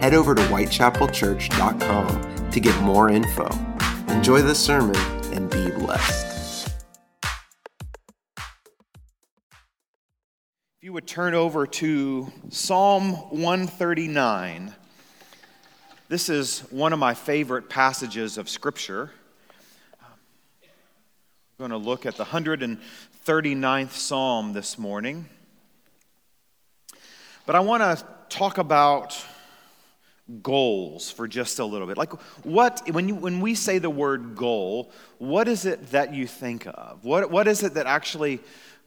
Head over to whitechapelchurch.com to get more info. Enjoy the sermon and be blessed. If you would turn over to Psalm 139, this is one of my favorite passages of Scripture. We're going to look at the 139th Psalm this morning. But I want to talk about goals for just a little bit. Like, what, when, you, when we say the word goal, what is it that you think of? What, what is it that actually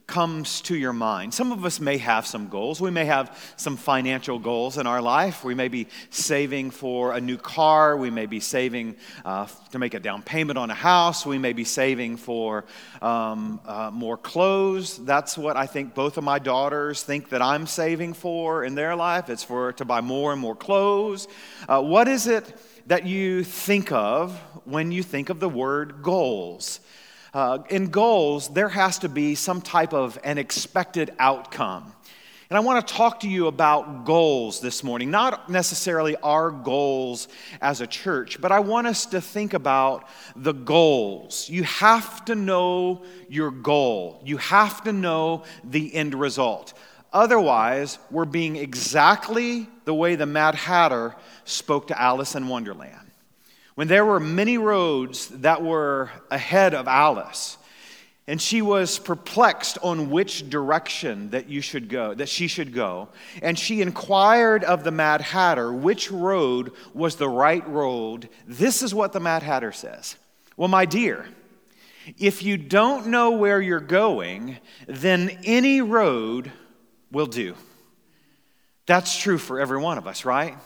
comes to your mind. Some of us may have some goals. We may have some financial goals in our life. We may be saving for a new car. We may be saving uh, to make a down payment on a house. We may be saving for um, uh, more clothes. That's what I think both of my daughters think that I'm saving for in their life. It's for to buy more and more clothes. Uh, what is it that you think of when you think of the word goals? Uh, in goals, there has to be some type of an expected outcome. And I want to talk to you about goals this morning, not necessarily our goals as a church, but I want us to think about the goals. You have to know your goal, you have to know the end result. Otherwise, we're being exactly the way the Mad Hatter spoke to Alice in Wonderland when there were many roads that were ahead of Alice, and she was perplexed on which direction that you should go, that she should go. And she inquired of the Mad Hatter which road was the right road. This is what the Mad Hatter says. Well, my dear, if you don't know where you're going, then any road will do. That's true for every one of us, right?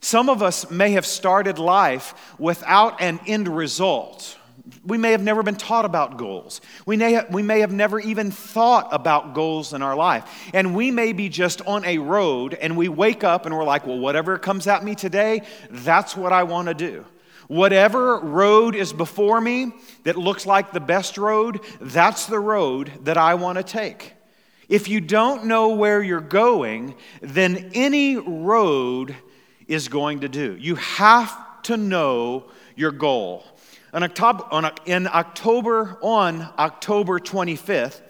Some of us may have started life without an end result. We may have never been taught about goals. We may, have, we may have never even thought about goals in our life. And we may be just on a road and we wake up and we're like, well, whatever comes at me today, that's what I want to do. Whatever road is before me that looks like the best road, that's the road that I want to take. If you don't know where you're going, then any road is going to do. You have to know your goal. On October, on, in October, on October 25th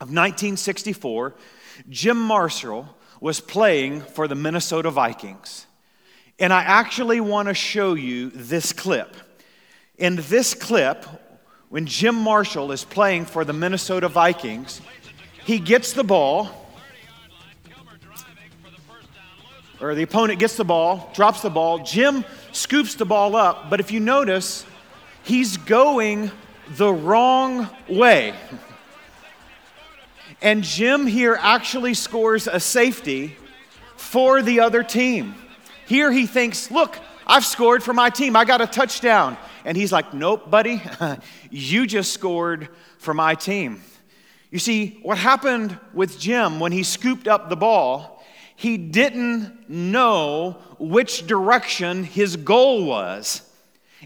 of 1964, Jim Marshall was playing for the Minnesota Vikings. And I actually want to show you this clip. In this clip, when Jim Marshall is playing for the Minnesota Vikings, he gets the ball or the opponent gets the ball, drops the ball. Jim scoops the ball up, but if you notice, he's going the wrong way. And Jim here actually scores a safety for the other team. Here he thinks, look, I've scored for my team. I got a touchdown. And he's like, nope, buddy, you just scored for my team. You see, what happened with Jim when he scooped up the ball he didn't know which direction his goal was.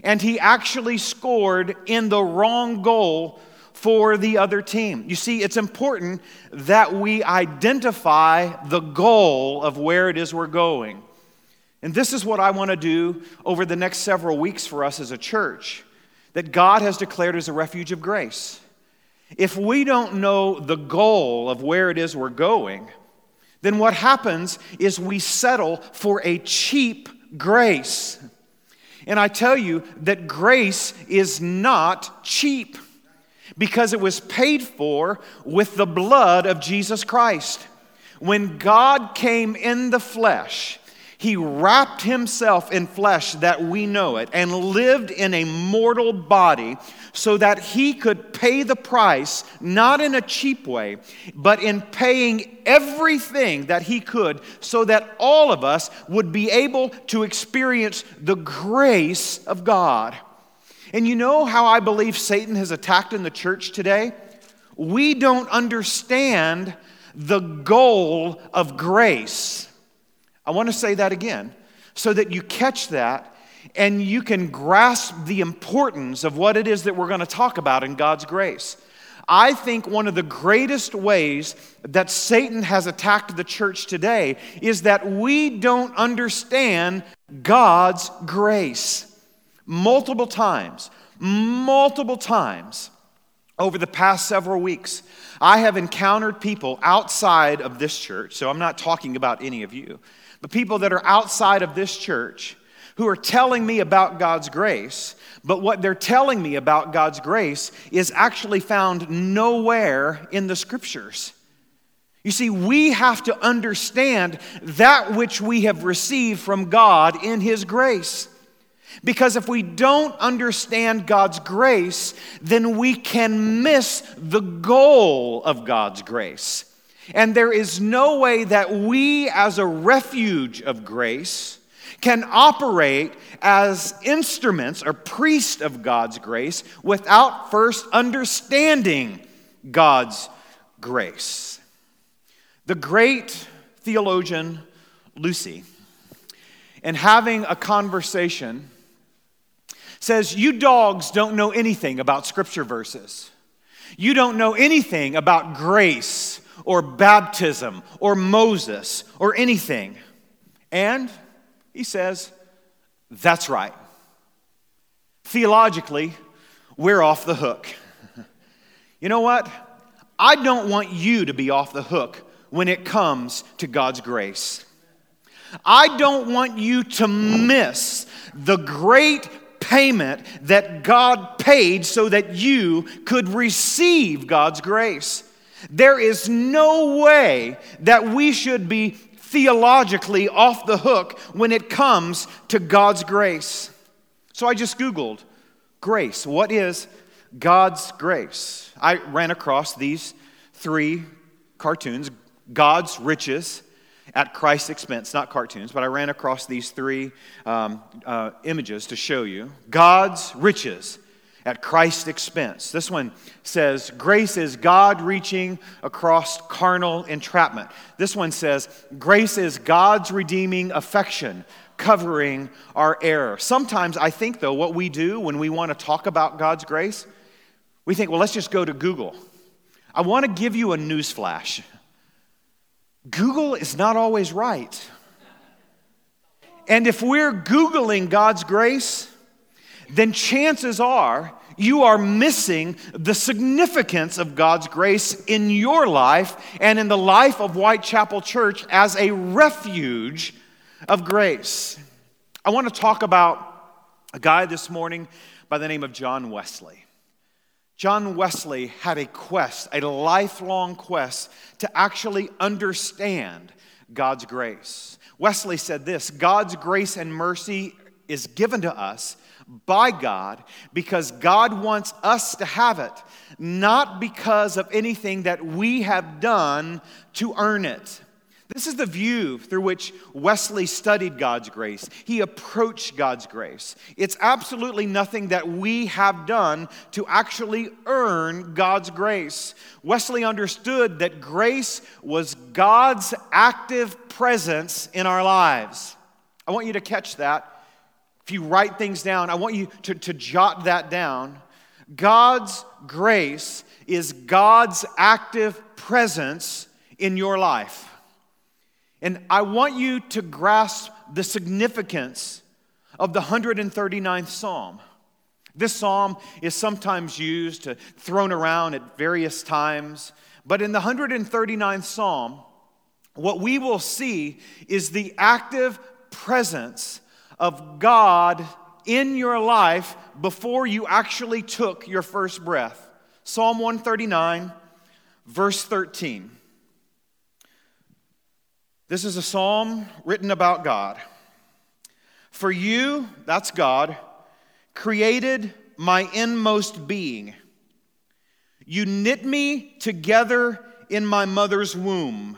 And he actually scored in the wrong goal for the other team. You see, it's important that we identify the goal of where it is we're going. And this is what I want to do over the next several weeks for us as a church that God has declared as a refuge of grace. If we don't know the goal of where it is we're going, then what happens is we settle for a cheap grace. And I tell you that grace is not cheap because it was paid for with the blood of Jesus Christ. When God came in the flesh, He wrapped himself in flesh that we know it and lived in a mortal body so that he could pay the price, not in a cheap way, but in paying everything that he could so that all of us would be able to experience the grace of God. And you know how I believe Satan has attacked in the church today? We don't understand the goal of grace. I want to say that again so that you catch that and you can grasp the importance of what it is that we're going to talk about in God's grace. I think one of the greatest ways that Satan has attacked the church today is that we don't understand God's grace. Multiple times, multiple times over the past several weeks, I have encountered people outside of this church, so I'm not talking about any of you the people that are outside of this church who are telling me about God's grace, but what they're telling me about God's grace is actually found nowhere in the scriptures. You see, we have to understand that which we have received from God in His grace. Because if we don't understand God's grace, then we can miss the goal of God's grace. And there is no way that we, as a refuge of grace, can operate as instruments or priests of God's grace without first understanding God's grace. The great theologian Lucy, in having a conversation, says, You dogs don't know anything about scripture verses. You don't know anything about grace or baptism or Moses or anything. And he says, that's right. Theologically, we're off the hook. you know what? I don't want you to be off the hook when it comes to God's grace. I don't want you to miss the great payment that God paid so that you could receive God's grace. There is no way that we should be theologically off the hook when it comes to God's grace. So I just Googled grace. What is God's grace? I ran across these three cartoons God's riches at Christ's expense, not cartoons, but I ran across these three um, uh, images to show you God's riches at Christ's expense. This one says, Grace is God reaching across carnal entrapment. This one says, Grace is God's redeeming affection covering our error. Sometimes I think, though, what we do when we want to talk about God's grace, we think, well, let's just go to Google. I want to give you a news flash. Google is not always right. And if we're Googling God's grace, then chances are you are missing the significance of God's grace in your life and in the life of Whitechapel Church as a refuge of grace. I want to talk about a guy this morning by the name of John Wesley. John Wesley had a quest, a lifelong quest to actually understand God's grace. Wesley said this God's grace and mercy is given to us by God because God wants us to have it, not because of anything that we have done to earn it. This is the view through which Wesley studied God's grace. He approached God's grace. It's absolutely nothing that we have done to actually earn God's grace. Wesley understood that grace was God's active presence in our lives. I want you to catch that if you write things down, I want you to, to jot that down. God's grace is God's active presence in your life. And I want you to grasp the significance of the 139th Psalm. This psalm is sometimes used, to, thrown around at various times, but in the 139th Psalm, what we will see is the active presence of God in your life before you actually took your first breath. Psalm 139, verse 13. This is a psalm written about God. For you, that's God, created my inmost being. You knit me together in my mother's womb.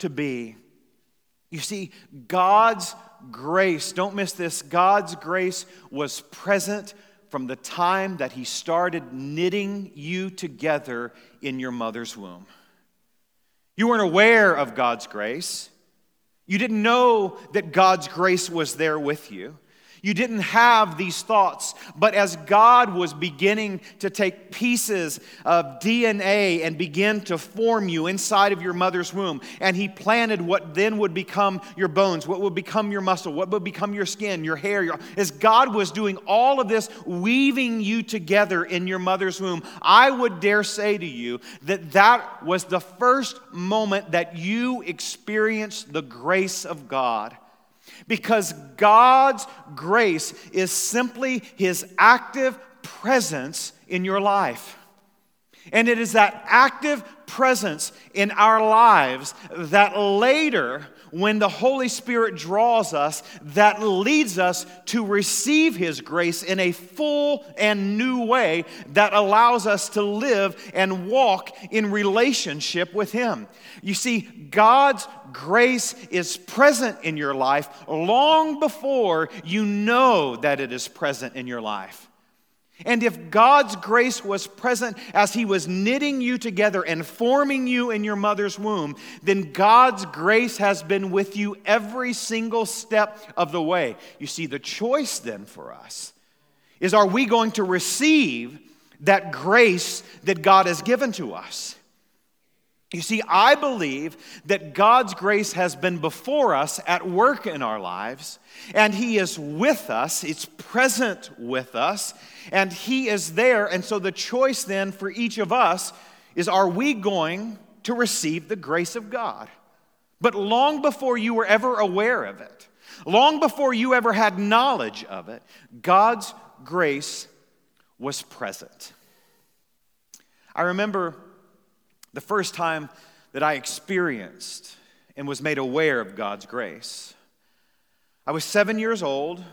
to be. You see, God's grace, don't miss this, God's grace was present from the time that He started knitting you together in your mother's womb. You weren't aware of God's grace. You didn't know that God's grace was there with you. You didn't have these thoughts, but as God was beginning to take pieces of DNA and begin to form you inside of your mother's womb, and He planted what then would become your bones, what would become your muscle, what would become your skin, your hair, your, as God was doing all of this, weaving you together in your mother's womb, I would dare say to you that that was the first moment that you experienced the grace of God. Because God's grace is simply His active presence in your life. And it is that active presence in our lives that later when the Holy Spirit draws us, that leads us to receive His grace in a full and new way that allows us to live and walk in relationship with Him. You see, God's grace is present in your life long before you know that it is present in your life. And if God's grace was present as He was knitting you together and forming you in your mother's womb, then God's grace has been with you every single step of the way. You see, the choice then for us is are we going to receive that grace that God has given to us? You see, I believe that God's grace has been before us at work in our lives, and He is with us, it's present with us, and He is there. And so the choice then for each of us is are we going to receive the grace of God? But long before you were ever aware of it, long before you ever had knowledge of it, God's grace was present. I remember the first time that I experienced and was made aware of God's grace. I was seven years old.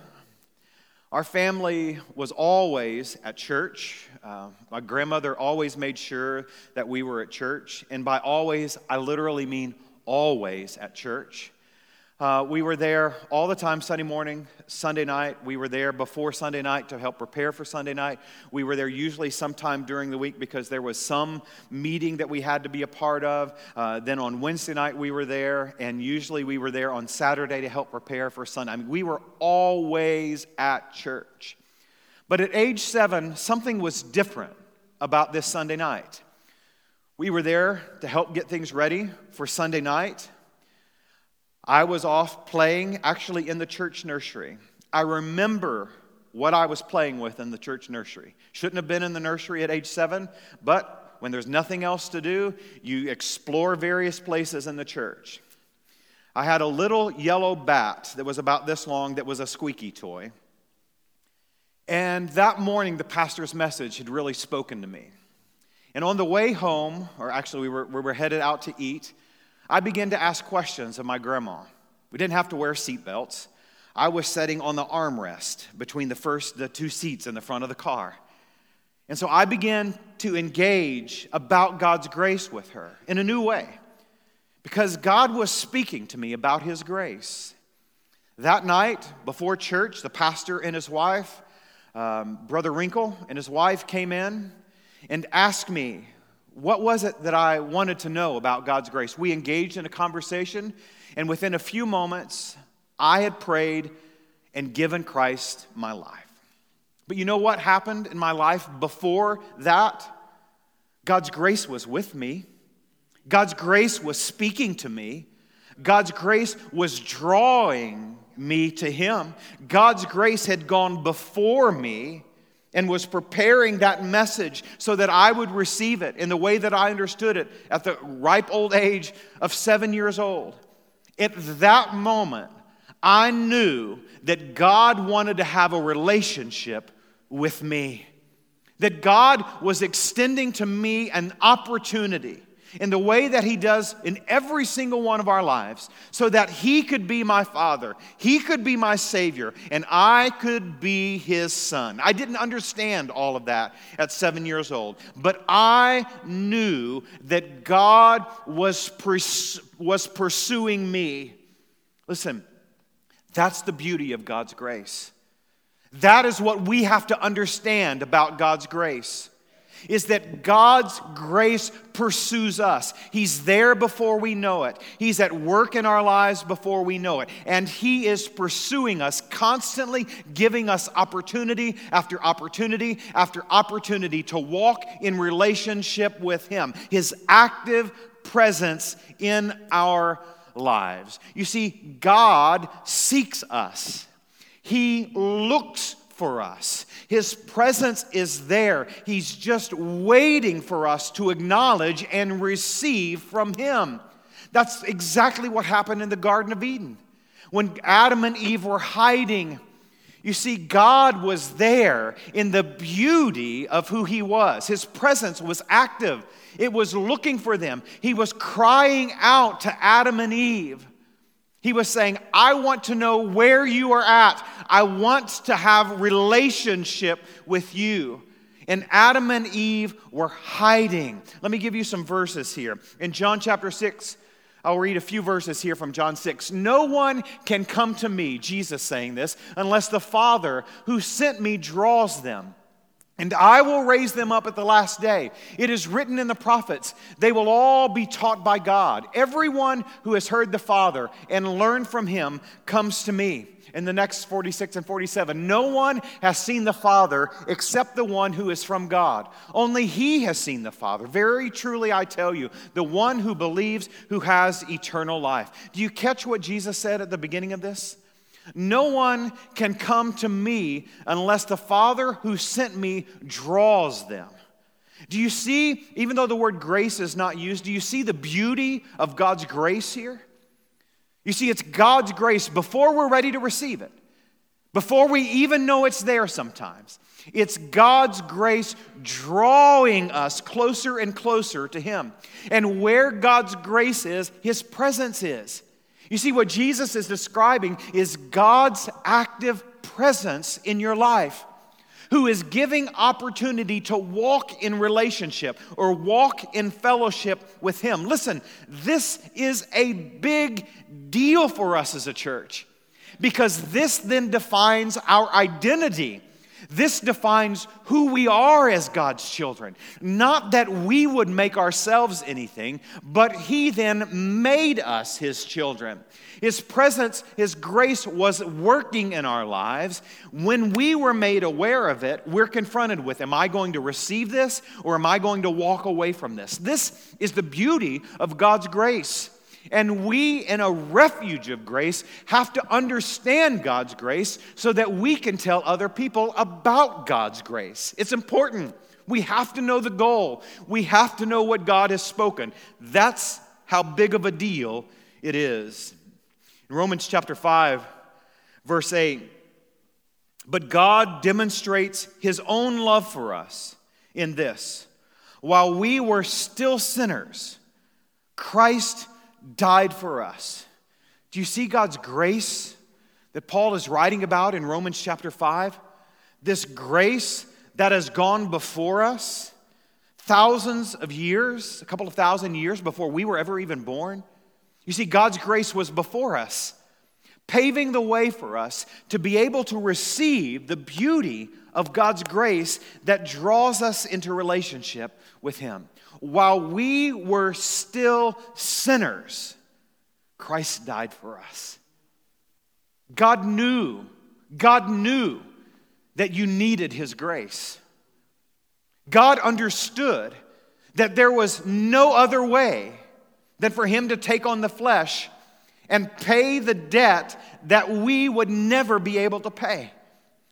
Our family was always at church. Uh, my grandmother always made sure that we were at church. And by always, I literally mean always at church. Uh, we were there all the time Sunday morning, Sunday night. We were there before Sunday night to help prepare for Sunday night. We were there usually sometime during the week because there was some meeting that we had to be a part of. Uh, then on Wednesday night, we were there, and usually we were there on Saturday to help prepare for Sunday. I mean, we were always at church. But at age seven, something was different about this Sunday night. We were there to help get things ready for Sunday night. I was off playing actually in the church nursery. I remember what I was playing with in the church nursery. Shouldn't have been in the nursery at age seven, but when there's nothing else to do, you explore various places in the church. I had a little yellow bat that was about this long that was a squeaky toy. And that morning, the pastor's message had really spoken to me. And on the way home, or actually, we were, we were headed out to eat, I began to ask questions of my grandma. We didn't have to wear seatbelts. I was sitting on the armrest between the first the two seats in the front of the car. And so I began to engage about God's grace with her in a new way because God was speaking to me about his grace. That night before church, the pastor and his wife, um, Brother Wrinkle and his wife came in and asked me what was it that I wanted to know about God's grace? We engaged in a conversation, and within a few moments, I had prayed and given Christ my life. But you know what happened in my life before that? God's grace was with me. God's grace was speaking to me. God's grace was drawing me to Him. God's grace had gone before me and was preparing that message so that I would receive it in the way that I understood it at the ripe old age of seven years old. At that moment, I knew that God wanted to have a relationship with me, that God was extending to me an opportunity in the way that He does in every single one of our lives, so that He could be my Father, He could be my Savior, and I could be His Son. I didn't understand all of that at seven years old, but I knew that God was, pers- was pursuing me. Listen, that's the beauty of God's grace. That is what we have to understand about God's grace is that God's grace pursues us. He's there before we know it. He's at work in our lives before we know it. And He is pursuing us, constantly giving us opportunity after opportunity after opportunity to walk in relationship with Him. His active presence in our lives. You see, God seeks us, He looks for us. His presence is there. He's just waiting for us to acknowledge and receive from Him. That's exactly what happened in the Garden of Eden. When Adam and Eve were hiding, you see, God was there in the beauty of who He was. His presence was active, it was looking for them. He was crying out to Adam and Eve. He was saying, I want to know where you are at. I want to have relationship with you. And Adam and Eve were hiding. Let me give you some verses here. In John chapter 6, I'll read a few verses here from John 6. No one can come to me, Jesus saying this, unless the Father who sent me draws them and I will raise them up at the last day. It is written in the prophets, they will all be taught by God. Everyone who has heard the Father and learned from him comes to me. In the next 46 and 47, no one has seen the Father except the one who is from God. Only he has seen the Father. Very truly, I tell you, the one who believes who has eternal life. Do you catch what Jesus said at the beginning of this? No one can come to me unless the Father who sent me draws them. Do you see, even though the word grace is not used, do you see the beauty of God's grace here? You see, it's God's grace before we're ready to receive it, before we even know it's there sometimes. It's God's grace drawing us closer and closer to Him. And where God's grace is, His presence is. You see, what Jesus is describing is God's active presence in your life, who is giving opportunity to walk in relationship or walk in fellowship with Him. Listen, this is a big deal for us as a church because this then defines our identity this defines who we are as God's children. Not that we would make ourselves anything, but He then made us His children. His presence, His grace was working in our lives. When we were made aware of it, we're confronted with Am I going to receive this or am I going to walk away from this? This is the beauty of God's grace. And we, in a refuge of grace, have to understand God's grace so that we can tell other people about God's grace. It's important. We have to know the goal, we have to know what God has spoken. That's how big of a deal it is. In Romans chapter 5, verse 8, but God demonstrates his own love for us in this while we were still sinners, Christ died for us. Do you see God's grace that Paul is writing about in Romans chapter 5? This grace that has gone before us thousands of years, a couple of thousand years before we were ever even born. You see, God's grace was before us, paving the way for us to be able to receive the beauty of God's grace that draws us into relationship with Him while we were still sinners, Christ died for us. God knew, God knew that you needed His grace. God understood that there was no other way than for Him to take on the flesh and pay the debt that we would never be able to pay.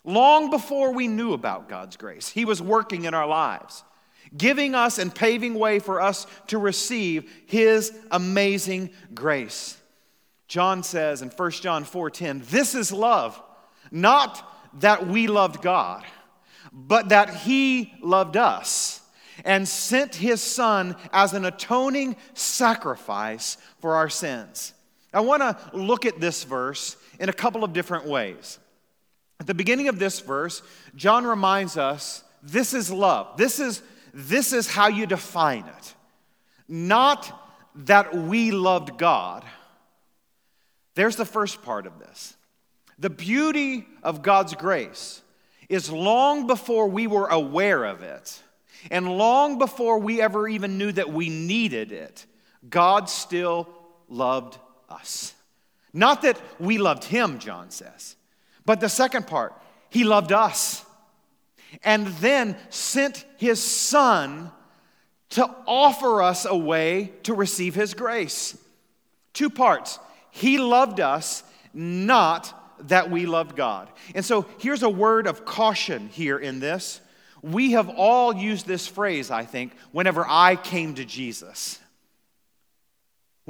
Long before we knew about God's grace, He was working in our lives, giving us and paving way for us to receive His amazing grace. John says in 1 John 4:10, "This is love, not that we loved God, but that he loved us and sent his son as an atoning sacrifice for our sins." I want to look at this verse in a couple of different ways. At the beginning of this verse, John reminds us this is love. This is, this is how you define it. Not that we loved God. There's the first part of this. The beauty of God's grace is long before we were aware of it, and long before we ever even knew that we needed it, God still loved us. Not that we loved him, John says, but the second part, he loved us and then sent his son to offer us a way to receive his grace. Two parts. He loved us, not that we loved God. And so here's a word of caution here in this. We have all used this phrase, I think, whenever I came to Jesus.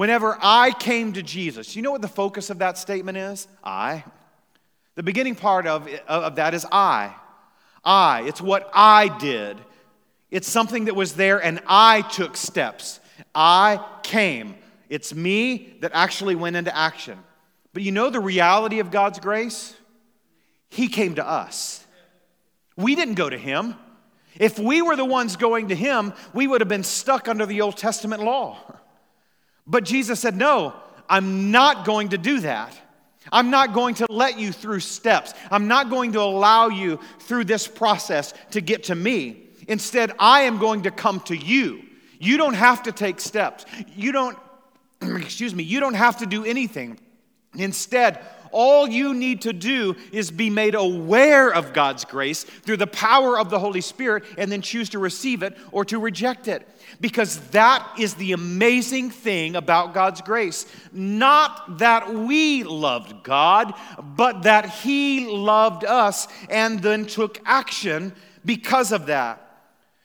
Whenever I came to Jesus, you know what the focus of that statement is? I. The beginning part of, of that is I. I. It's what I did. It's something that was there and I took steps. I came. It's me that actually went into action. But you know the reality of God's grace? He came to us. We didn't go to Him. If we were the ones going to Him, we would have been stuck under the Old Testament law. But Jesus said, No, I'm not going to do that. I'm not going to let you through steps. I'm not going to allow you through this process to get to me. Instead, I am going to come to you. You don't have to take steps. You don't, excuse me, you don't have to do anything. Instead, all you need to do is be made aware of God's grace through the power of the Holy Spirit and then choose to receive it or to reject it. Because that is the amazing thing about God's grace. Not that we loved God, but that He loved us and then took action because of that.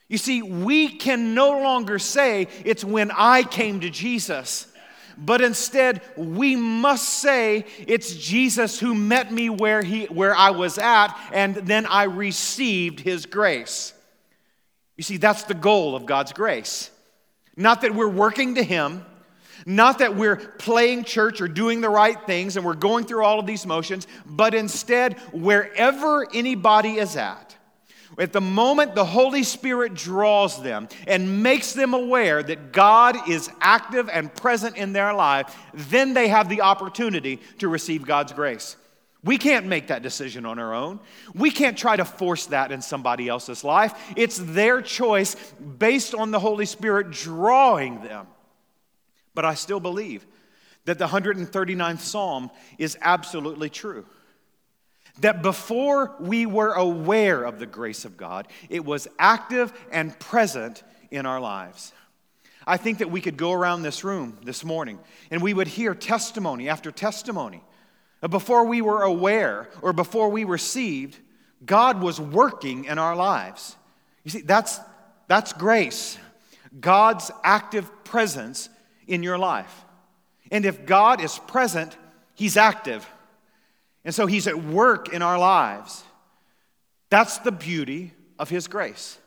You see, we can no longer say it's when I came to Jesus but instead we must say it's Jesus who met me where, he, where I was at, and then I received his grace. You see, that's the goal of God's grace. Not that we're working to him, not that we're playing church or doing the right things and we're going through all of these motions, but instead, wherever anybody is at, at the moment the Holy Spirit draws them and makes them aware that God is active and present in their life, then they have the opportunity to receive God's grace. We can't make that decision on our own. We can't try to force that in somebody else's life. It's their choice based on the Holy Spirit drawing them. But I still believe that the 139th Psalm is absolutely true that before we were aware of the grace of God, it was active and present in our lives. I think that we could go around this room this morning and we would hear testimony after testimony. Before we were aware or before we received, God was working in our lives. You see, that's, that's grace, God's active presence in your life. And if God is present, He's active. And so he's at work in our lives. That's the beauty of his grace.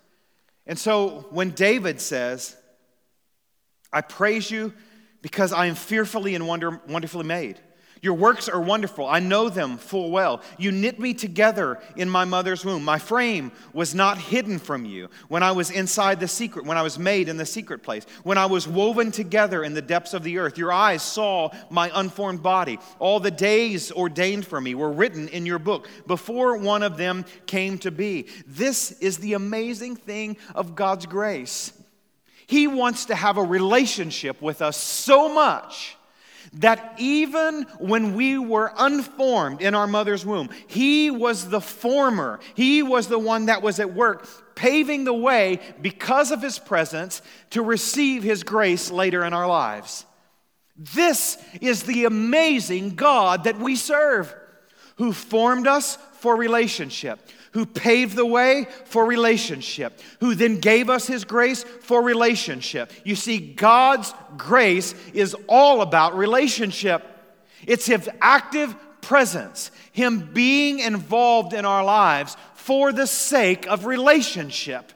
And so when David says, I praise you because I am fearfully and wonder, wonderfully made. Your works are wonderful. I know them full well. You knit me together in my mother's womb. My frame was not hidden from you when I was inside the secret, when I was made in the secret place, when I was woven together in the depths of the earth. Your eyes saw my unformed body. All the days ordained for me were written in your book before one of them came to be. This is the amazing thing of God's grace. He wants to have a relationship with us so much that even when we were unformed in our mother's womb, He was the former. He was the one that was at work, paving the way because of His presence to receive His grace later in our lives. This is the amazing God that we serve, who formed us for relationship, who paved the way for relationship, who then gave us his grace for relationship. You see, God's grace is all about relationship, it's his active presence, him being involved in our lives for the sake of relationship.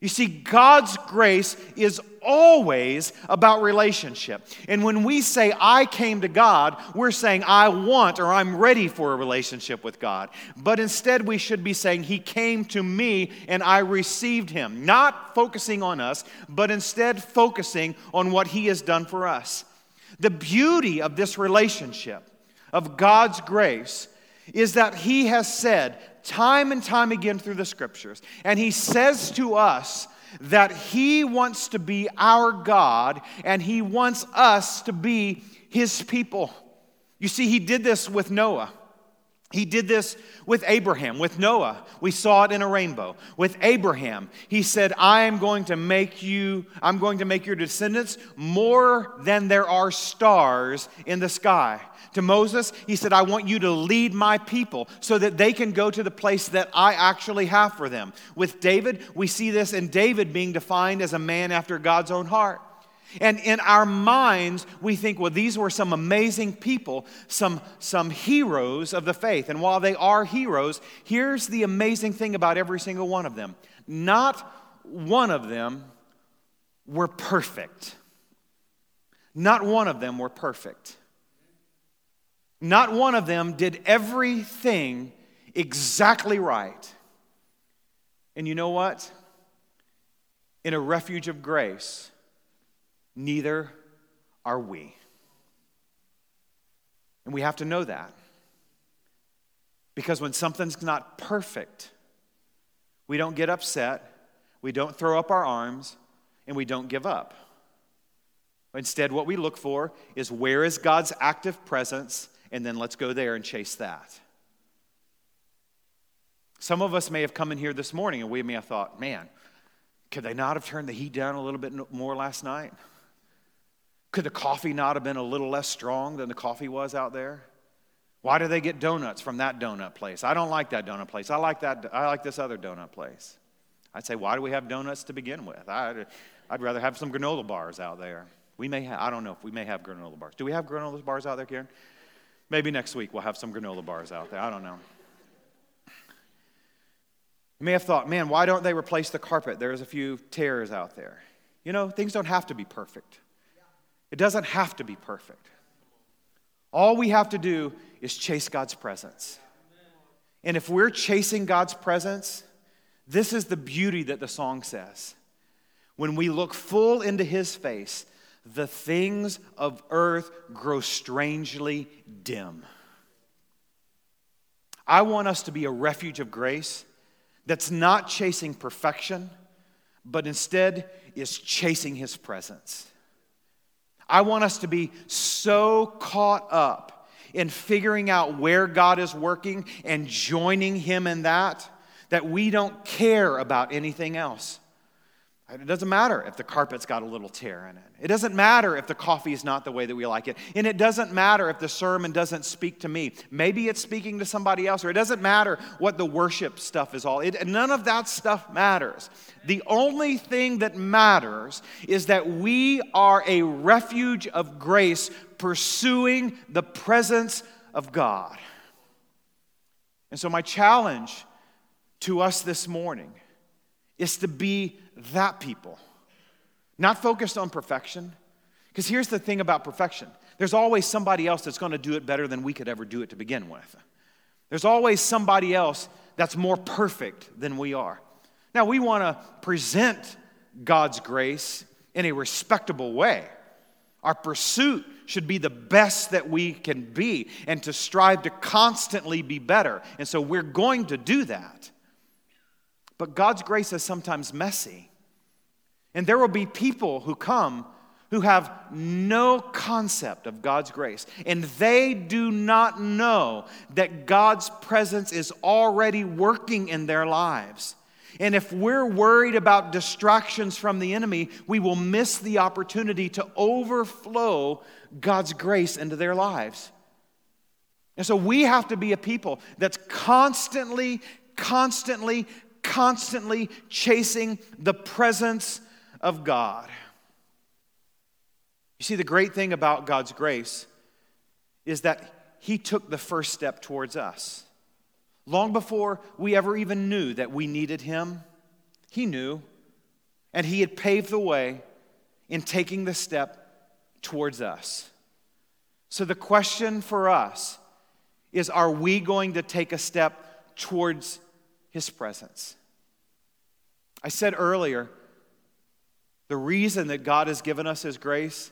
You see, God's grace is always about relationship. And when we say, I came to God, we're saying, I want or I'm ready for a relationship with God. But instead, we should be saying, He came to me and I received Him. Not focusing on us, but instead focusing on what He has done for us. The beauty of this relationship, of God's grace, is that He has said, time and time again through the scriptures. And he says to us that he wants to be our God and he wants us to be his people. You see, he did this with Noah. He did this with Abraham, with Noah. We saw it in a rainbow. With Abraham, he said, I am going to make you, I'm going to make your descendants more than there are stars in the sky. To Moses, he said, I want you to lead my people so that they can go to the place that I actually have for them. With David, we see this in David being defined as a man after God's own heart. And in our minds, we think, well, these were some amazing people, some, some heroes of the faith. And while they are heroes, here's the amazing thing about every single one of them not one of them were perfect. Not one of them were perfect. Not one of them did everything exactly right. And you know what? In a refuge of grace, neither are we. And we have to know that. Because when something's not perfect, we don't get upset, we don't throw up our arms, and we don't give up. Instead, what we look for is where is God's active presence, and then let's go there and chase that. Some of us may have come in here this morning and we may have thought, man, could they not have turned the heat down a little bit more last night? Could the coffee not have been a little less strong than the coffee was out there? Why do they get donuts from that donut place? I don't like that donut place. I like that I like this other donut place. I'd say, why do we have donuts to begin with? I'd, I'd rather have some granola bars out there. We may have, I don't know if we may have granola bars. Do we have granola bars out there, Karen? Maybe next week we'll have some granola bars out there. I don't know. You may have thought, man, why don't they replace the carpet? There's a few tears out there. You know, things don't have to be perfect. It doesn't have to be perfect. All we have to do is chase God's presence. And if we're chasing God's presence, this is the beauty that the song says. When we look full into his face, the things of earth grow strangely dim. I want us to be a refuge of grace that's not chasing perfection, but instead is chasing his presence. I want us to be so caught up in figuring out where God is working and joining Him in that that we don't care about anything else. It doesn't matter if the carpet's got a little tear in it. It doesn't matter if the coffee is not the way that we like it. And it doesn't matter if the sermon doesn't speak to me. Maybe it's speaking to somebody else, or it doesn't matter what the worship stuff is all. It, none of that stuff matters. The only thing that matters is that we are a refuge of grace pursuing the presence of God. And so, my challenge to us this morning is to be that people, not focused on perfection. Because here's the thing about perfection there's always somebody else that's going to do it better than we could ever do it to begin with. There's always somebody else that's more perfect than we are. Now, we want to present God's grace in a respectable way. Our pursuit should be the best that we can be and to strive to constantly be better. And so we're going to do that. But God's grace is sometimes messy. And there will be people who come who have no concept of God's grace, and they do not know that God's presence is already working in their lives. And if we're worried about distractions from the enemy, we will miss the opportunity to overflow God's grace into their lives. And so we have to be a people that's constantly, constantly, constantly chasing the presence of God. You see, the great thing about God's grace is that He took the first step towards us. Long before we ever even knew that we needed Him, He knew, and He had paved the way in taking the step towards us. So the question for us is are we going to take a step towards His presence? I said earlier, the reason that God has given us His grace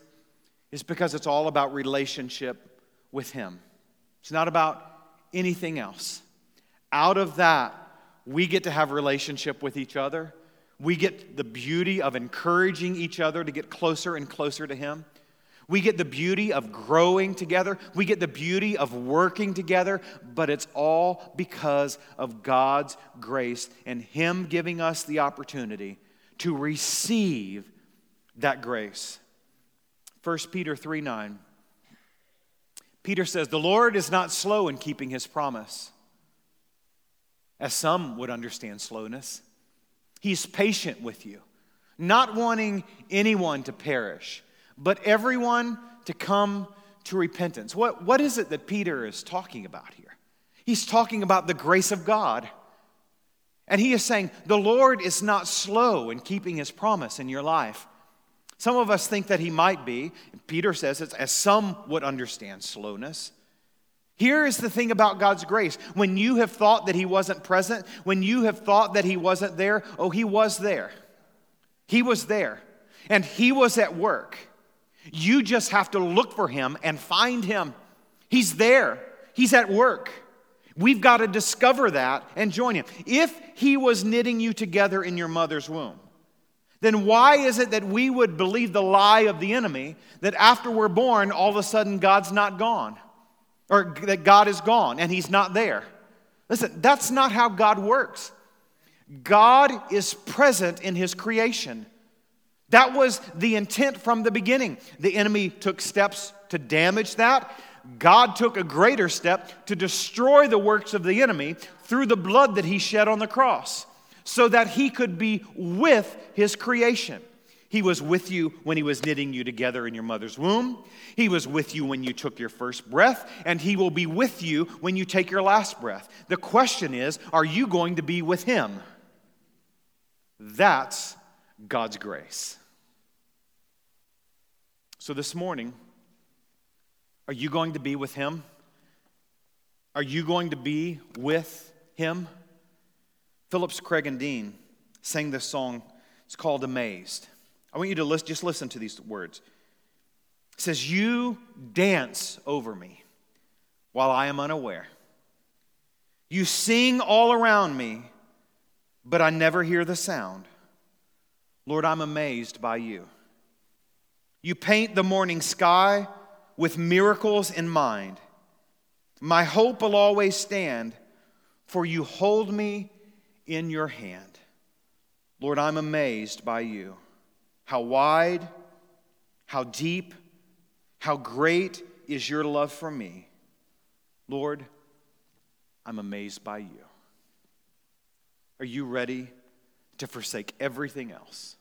is because it's all about relationship with Him. It's not about anything else. Out of that, we get to have relationship with each other. We get the beauty of encouraging each other to get closer and closer to Him. We get the beauty of growing together. We get the beauty of working together, but it's all because of God's grace and Him giving us the opportunity to receive that grace. 1 Peter 3 9. Peter says, The Lord is not slow in keeping His promise, as some would understand slowness. He's patient with you, not wanting anyone to perish but everyone to come to repentance. What, what is it that Peter is talking about here? He's talking about the grace of God. And he is saying, the Lord is not slow in keeping his promise in your life. Some of us think that he might be. Peter says it's as some would understand slowness. Here is the thing about God's grace. When you have thought that he wasn't present, when you have thought that he wasn't there, oh, he was there. He was there. And he was at work. You just have to look for him and find him. He's there, he's at work. We've got to discover that and join him. If he was knitting you together in your mother's womb, then why is it that we would believe the lie of the enemy that after we're born, all of a sudden God's not gone? Or that God is gone and he's not there? Listen, that's not how God works. God is present in his creation. That was the intent from the beginning. The enemy took steps to damage that. God took a greater step to destroy the works of the enemy through the blood that he shed on the cross so that he could be with his creation. He was with you when he was knitting you together in your mother's womb. He was with you when you took your first breath, and he will be with you when you take your last breath. The question is are you going to be with him? That's God's grace. So this morning, are you going to be with Him? Are you going to be with Him? Phillips, Craig, and Dean sang this song. It's called Amazed. I want you to list, just listen to these words. It says, You dance over me while I am unaware. You sing all around me, but I never hear the sound. Lord, I'm amazed by you. You paint the morning sky with miracles in mind. My hope will always stand, for you hold me in your hand. Lord, I'm amazed by you. How wide, how deep, how great is your love for me. Lord, I'm amazed by you. Are you ready to forsake everything else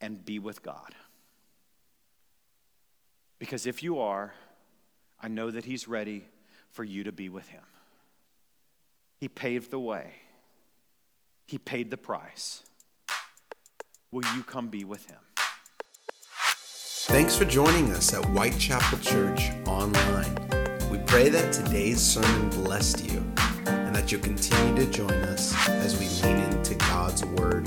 and be with God? Because if you are, I know that He's ready for you to be with Him. He paved the way, He paid the price. Will you come be with Him? Thanks for joining us at Whitechapel Church Online. We pray that today's sermon blessed you and that you'll continue to join us as we lean into God's Word.